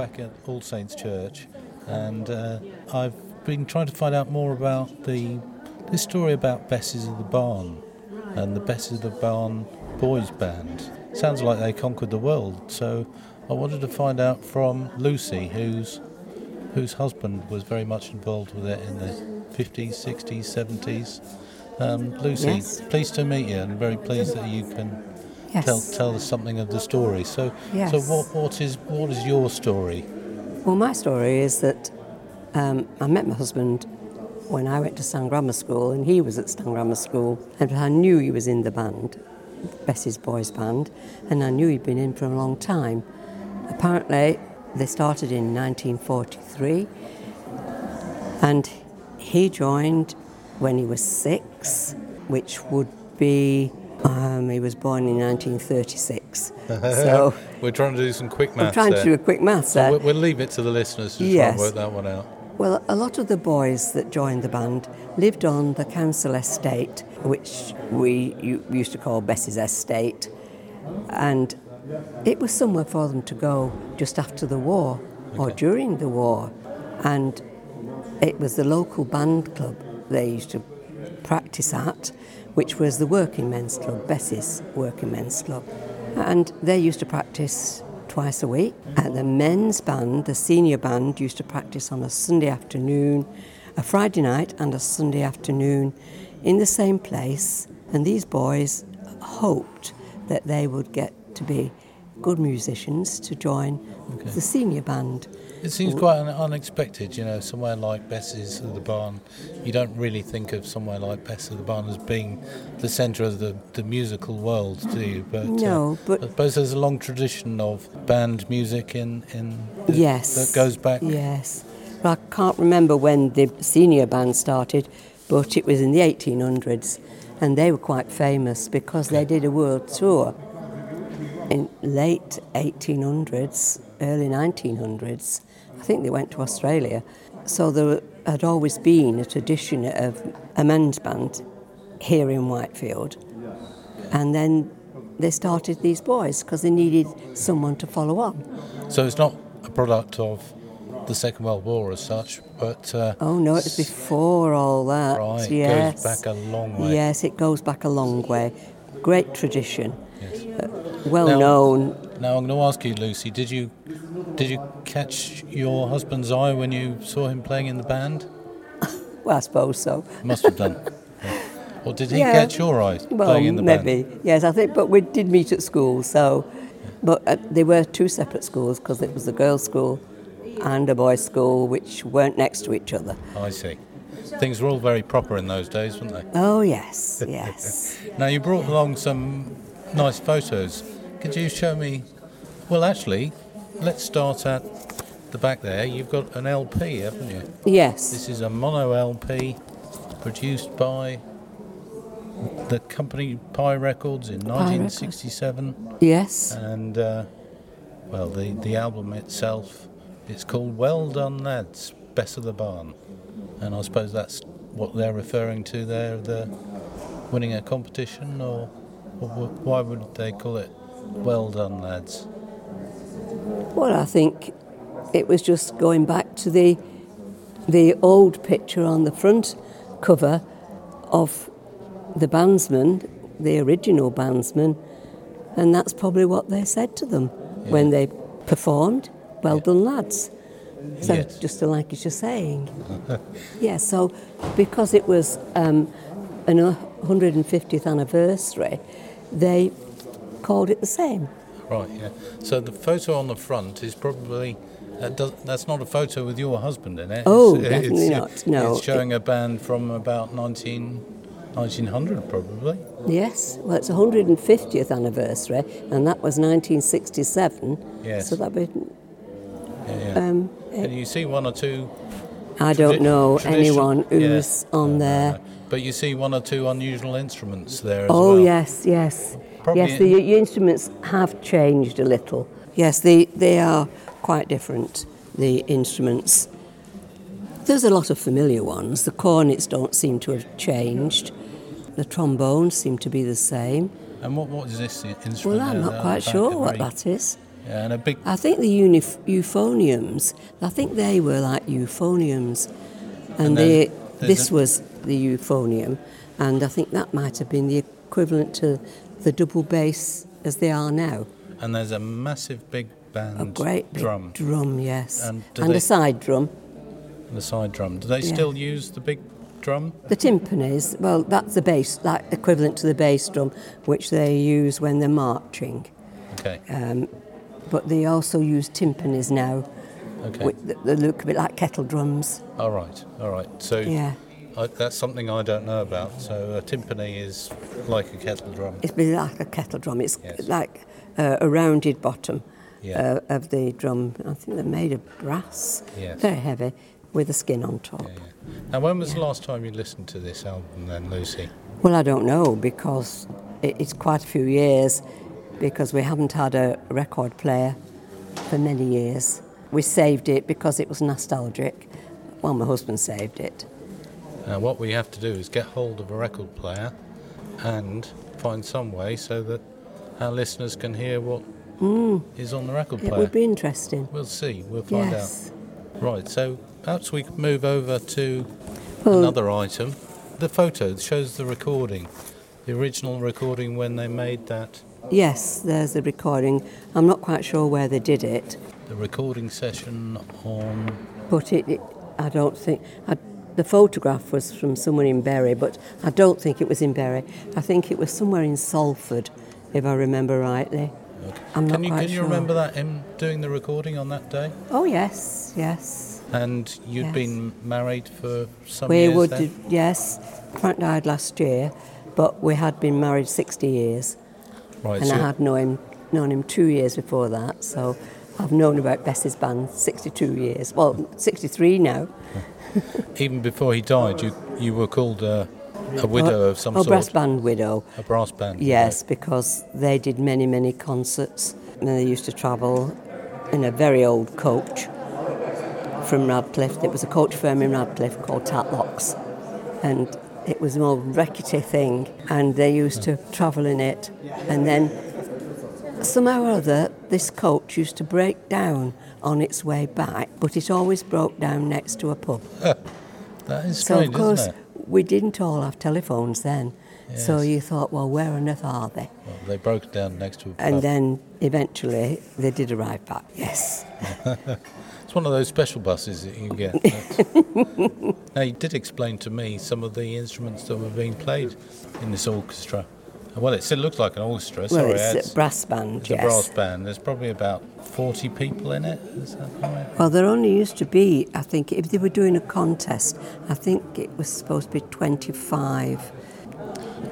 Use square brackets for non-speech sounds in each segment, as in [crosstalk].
Whitefield, and I'm back at All Saints Church, and uh, I've been trying to find out more about the this story about Besses of the Barn and the Besses of the Barn boys band. Sounds like they conquered the world, so I wanted to find out from Lucy, whose whose husband was very much involved with it in the 50s, 60s, 70s. Um, Lucy, Yes. pleased to meet you, and very pleased that you can Yes. tell tell us something of the story. So, Yes. so what what is what is your story? Well, my story is that um, I met my husband when I went to Stand Grammar School, and he was at Stand Grammar School, and I knew he was in the band, Bessie's boys band, and I knew he'd been in for a long time. Apparently, they started in 1943, and he joined when he was six, which would be. Um, he was born in 1936. [laughs] so We're trying to do some quick I'm maths trying there. to do a quick maths So there. we'll, we'll leave it to the listeners to try and work that one out. Well, a lot of the boys that joined the band lived on the council estate, which we used to call Bessie's Estate, and it was somewhere for them to go just after the war or during the war. And it was the local band club they used to practice at, which was the Working Men's Club, Bessie's Working Men's Club. And they used to practice twice a week. And the men's band, the senior band, used to practice on a Sunday afternoon, a Friday night, and a Sunday afternoon in the same place. And these boys hoped that they would get to be good musicians to join the senior band. It seems quite unexpected, you know, somewhere like Besses of the Barn. You don't really think of somewhere like Bess of the Barn as being the centre of the, the musical world, do you? But, uh, No, but- I suppose there's a long tradition of band music in, in that- Yes. that goes back. Yes. Well, I can't remember when the senior band started, but it was in the 1800s, and they were quite famous because they did a world tour in late 1800s, early 1900s. I think they went to Australia. So there had always been a tradition of a men's band here in Whitefield. And then they started these boys because they needed someone to follow on. So it's not a product of the Second World War as such, but uh, Oh no, it was before all that. Right, goes yes. back a long way. Yes, it goes back a long way. Great tradition. Yes. Well Now- known. Now I'm going to ask you, Lucy. Did you did you catch your husband's eye when you saw him playing in the band? [laughs] Well, I suppose so. Must have done. Yeah. [laughs] Or did he Yeah. catch your eye Well, playing in the band? maybe. band? Yes, I think. But we did meet at school, so. But uh, they were two separate schools because it was a girls' school and a boys' school, which weren't next to each other. I see. Things were all very proper in those days, weren't they? Oh yes, [laughs] yes. Now you brought along some nice photos. Could you show me? Well, actually, let's start at the back there. You've got an LP, haven't you? yes. This is a mono LP produced by the company Pye Records in Records. 1967. Yes. And, uh, well, the, the album itself it's called Well Done Lads, Best of the Barn. And I suppose that's what they're referring to there, the winning a competition, or, or why would they call it Well Done Lads? Well, I think it was just going back to the the old picture on the front cover of the bandsman, the original bandsman, and that's probably what they said to them when they performed. Well done, lads. So Yes. just like you're saying. [laughs] yeah. So because it was um, an 150th anniversary, they called it the same. Right, yeah. So the photo on the front is probably. That does, that's not a photo with your husband in it. Oh, It's- definitely it's, not, no. It's showing a band from about 19, 1900, probably. Yes, well, it's 150th anniversary, and that was 1967. Yes. So that be, Yeah, yeah. um, Can you see one or two? I don't tradi- know anyone who's Yeah. on No, no, there. no. But you see one or two unusual instruments there as Oh well. yes, yes, yes. The, instruments have changed a little. Yes, they they are quite different. The instruments. There's a lot of familiar ones. The cornets don't seem to have changed. The trombones seem to be the same. And what, what is this instrument? Well, I'm not uh, quite sure what that is. Yeah, and a big. I think the unif- euphoniums, I think they were like euphoniums. And, And they, this a- was the euphonium, and I think that might have been the equivalent to the double bass as they are now. And there's a massive big band A great big drum drum, yes. And and they- a side drum. and a side drum. Do they Yeah. still use the big drum? The timpanis, well, that's the bass, like equivalent to the bass drum, which they use when they're marching. Okay. Um, but they also use timpanis now, Okay. which they look a bit like kettle drums. All right. All right. So Yeah. I, that's something I don't know about. So a timpani is like a kettle drum. It's like a kettle drum. It's Yes. like uh, a rounded bottom Yeah. uh, of the drum. I think they're made of brass, Yes. very heavy, with a skin on top. Yeah, yeah. Now, when was the last time you listened to this album, then, Lucy? Well, I don't know because it, it's quite a few years because we haven't had a record player for many years. We saved it because it was nostalgic. Well, my husband saved it. Now, what we have to do is get hold of a record player and find some way so that our listeners can hear what mm. is on the record player. It would be interesting. We'll see. We'll find yes. out. Right. So perhaps we could move over to Well, another item. The photo shows the recording, the original recording when they made that. Yes, there's the recording. I'm not quite sure where they did it, The recording session on. but it, it I don't think. I, the photograph was from someone in Bury, but I don't think it was in Bury. I think it was somewhere in Salford, if I remember rightly. Okay. I'm not can you quite can you sure. remember that him doing the recording on that day? Oh yes, yes. And you'd Yes. been married for some we years would, then? yes. Frank died last year, but we had been married 60 years, Right. and so I had known him, known him two years before that. So I've known about Bessie's band 62 years. Well, 63 now. [laughs] even before he died, you you were called a, a widow of some oh, sort. A brass band widow. A brass band. Yes, because they did many, many concerts. And they used to travel in a very old coach from Radcliffe. There was a coach firm in Radcliffe called Tatlocks, and it was an old rickety thing. And they used to travel in it. And then somehow or other, this coach used to break down on its way back, but it always broke down next to a pub. [laughs] That is So, strange, of course, we didn't all have telephones then. So you thought, well, where on earth are they? Well, they broke down next to a pub. And then eventually they did arrive back. Yes. [laughs] It's one of those special buses that you get. [laughs] Now, you did explain to me some of the instruments that were being played in this orchestra. Well, it still looks like an orchestra. well, Sorry, it's it's, a brass band, it's a brass band. There's probably about 40 people in it. Is that right? Well, there only used to be, I think, if they were doing a contest, I think it was supposed to be 25.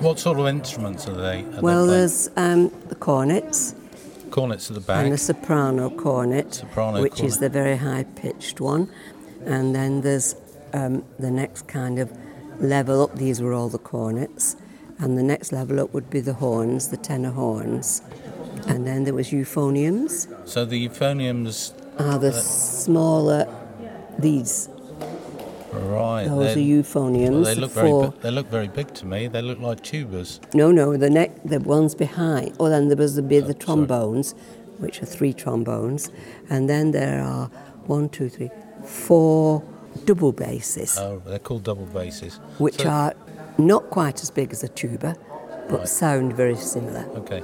What sort of instruments are they? Are well, they there's um, the cornets cornets at the back. and the soprano cornet, Soprano which is the very high pitched one. And then there's um, the next kind of level up, these were all the cornets. And the next level up would be the horns, the tenor horns. And then there was euphoniums, So the euphoniums, are the smaller, these, right? those are euphoniums. well, they the look very, bi- they look very big to me. They look like tubas. No, no, the neck, the ones behind. Oh, then there was the, be oh, the sorry. trombones, which are three trombones, and then there are one, two, three, four double basses, Oh, they're called double basses. which So- are not quite as big as a tuba, but Right. sound very similar. Okay.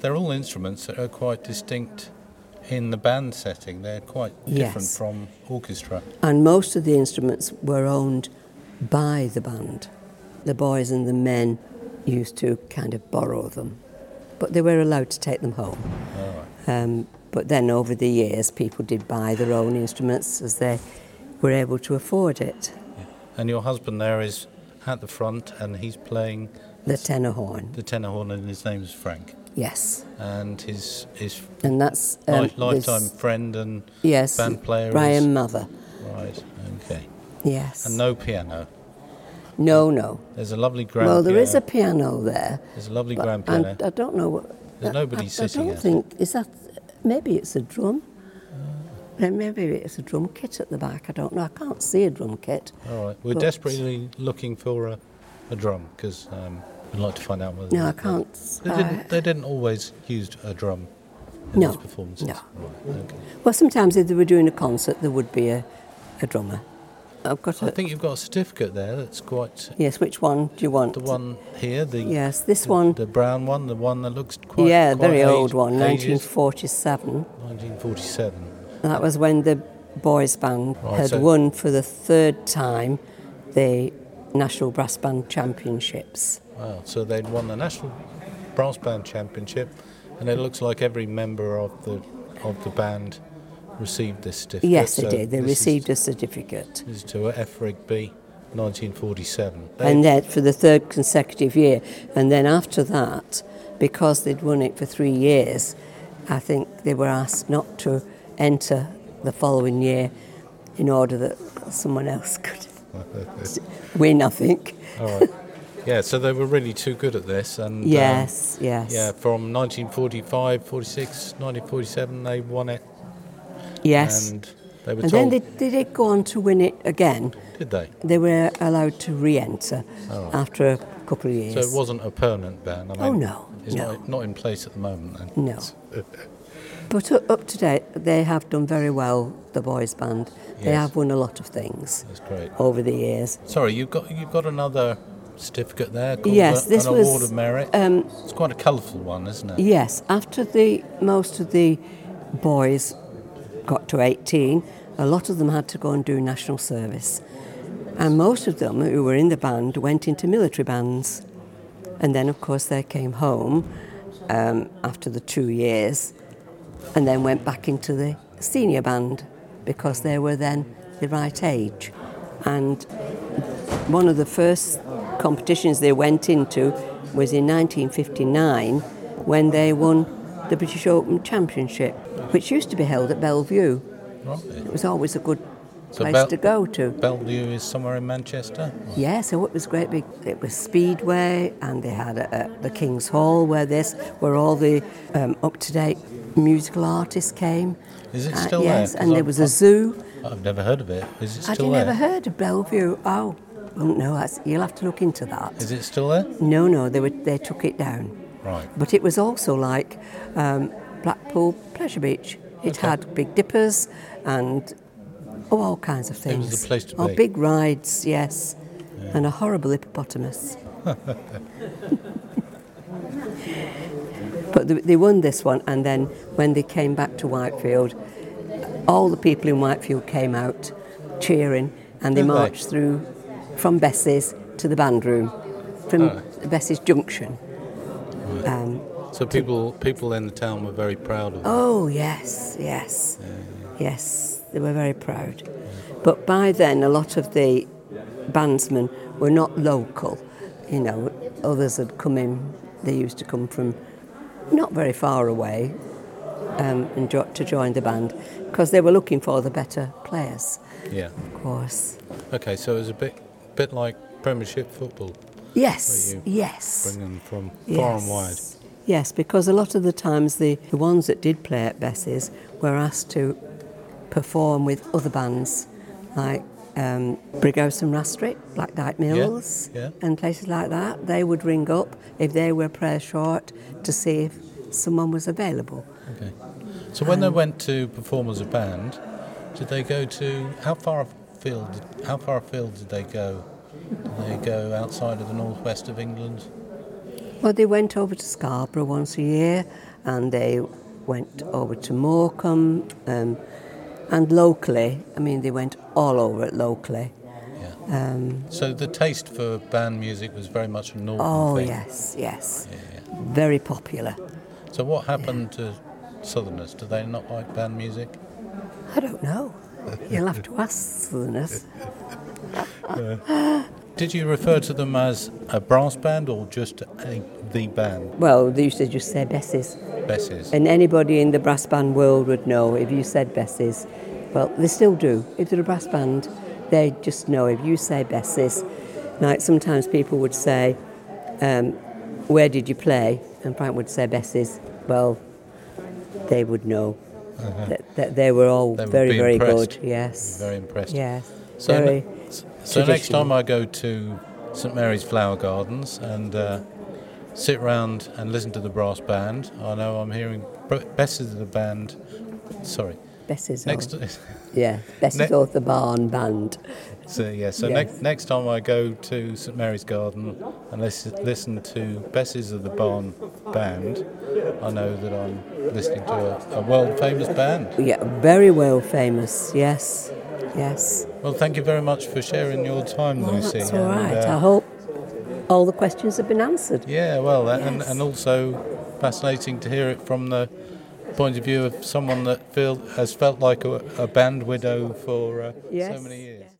They're all instruments that are quite distinct in the band setting. They're quite different Yes. from orchestra. And most of the instruments were owned by the band. The boys and the men used to kind of borrow them, but they were allowed to take them home. Um, but then over the years, people did buy their own instruments as they were able to afford it. And your husband there is at the front and he's playing The tenor horn, the tenor horn and his name is Frank. yes, And his his and that's li- um, lifetime friend and yes, band player Brian is Mather, right. Okay. yes. And no piano. no, no. There's a lovely grand piano. Well, there piano. is a piano there. There's a lovely grand I, piano. I don't know what. There's I- nobody I, sitting I don't think is that. Maybe it's a drum. Uh, Maybe it's a drum kit at the back. I don't know. I can't see a drum kit. All right. We're desperately looking for a, a drum because um, we'd like to find out whether No, I can't. They uh, didn't. They didn't always use a drum. in No, those performances? no. Right, okay. Well, sometimes if they were doing a concert, there would be a, a drummer. I've got I a. think you've got a certificate there that's quite. Yes, which one do you want? The one here, the Yes, this the, one. the brown one, the one that looks quite yeah, quite very old one, ages. 1947. 1947. That was when the boys band Right, had so- won for the third time the National Brass Band Championships. Wow, so they'd won the national brass band championship, and it looks like every member of the of the band received this certificate. Yes, they So did. They received is, a certificate. This is to F. Rigby, 1947. They- And then for the third consecutive year. And then after that, because they'd won it for three years, I think they were asked not to enter the following year in order that someone else could [laughs] win, I think. All right. Yeah, so they were really too good at this, and um, Yes, yes. yeah, from 1945, 46, 1947, they won it, Yes. and they were And then they, they did go on to win it again. did they? They were allowed to re-enter after a couple of years. So it wasn't a permanent ban. I mean, Oh, no, it's no. not not in place at the moment. Then. No. [laughs] But up to date, they have done very well. The boys' band. They have won a lot of things That's great. over the years. Sorry, you've got you've got another certificate there called Yes, a- this an was, award of merit. um, it's quite a colourful one, isn't it? Yes, after the most of the boys got to 18, a lot of them had to go and do national service. And most of them who were in the band went into military bands. And then, of course, they came home um, after the two years and then went back into the senior band because they were then the right age. And one of the first competitions they went into was in 1959 when they won the British Open Championship, which used to be held at Belle Vue. It was always a good So place Bel- to go to. Belle Vue is somewhere in Manchester. Yeah, so it was great big. It was Speedway, and they had a, a, the King's Hall where this, where all the um, up-to-date musical artists came. Is it Uh, still there? yes, and there I'm- was a zoo. I've never heard of it. Is it still Had still you there? never heard of Belle Vue? Oh, well, no, that's, you'll have to look into that. Is it still there? No, no, they were they took it down. Right. But it was also like um, Blackpool Pleasure Beach. It Okay. had Big Dippers and oh, all kinds of It things. was the place to oh, be. big rides, yes, and a horrible hippopotamus. [laughs] but they, they won this one, and then when they came back to Whitefield, all the people in Whitefield came out cheering, and they Did they? marched through from Besses to the band room, from Oh. Besses Junction. Um, So people people in the town were very proud of it. Oh, yes, yes. Yes, they were very proud. But by then, a lot of the bandsmen were not local. You know, others had come in, they used to come from not very far away um, and jo- to join the band because they were looking for the better players, Yeah. of course. Okay, so it was a bit bit like Premiership football, Yes, yes. bringing them from far and wide. Yes. Yes, because a lot of the times the, the ones that did play at Besses were asked to perform with other bands like um, Brighouse and Rastrick, Black Dyke Mills, yeah. and places like that. They would ring up if they were prayer short to see if someone was available. Okay. So when they went to perform as a band, did they go to how far afield? How far afield did they go? Did they go outside of the northwest of England? Well, they went over to Scarborough once a year, and they went over to Morecambe, um, and locally. I mean, they went all over it locally. Yeah. Um, So the taste for band music was very much a northern oh thing. yes, yes, Yeah, yeah. very popular. So what happened to Southerners? Do they not like band music? I don't know. You'll have to ask Southerners. [laughs] Did you refer to them as a brass band or just a, the band, Well, they used to just say Besses, Besses? and anybody in the brass band world would know if you said Besses. Well, they still do. If they're a brass band, they just know if you say Besses. Like sometimes people would say, um, "Where did you play?" and Frank would say Besses. Well, they would know that, that they were all Uh-huh. They very, very impressed. good. Yes. Very impressed. Yes. So, very. so next time I go to St Mary's Flower Gardens and uh, sit round and listen to the brass band. I know I'm hearing of the band. Sorry. Bess's Next, [laughs] yeah, Bess's Ne- Old the Barn Band. So yeah. So Yes. next next time I go to St Mary's Garden and listen, listen to Besses of the Barn band, I know that I'm listening to a, a world famous band. Yeah, very well famous. Yes, yes. Well, thank you very much for sharing your time, Well, Lucy. that's all and, right. uh, I hope all the questions have been answered. Yeah, well, and, and also fascinating to hear it from the point of view of someone that feel, has felt like a, a band widow for uh, Yes. so many years. yes.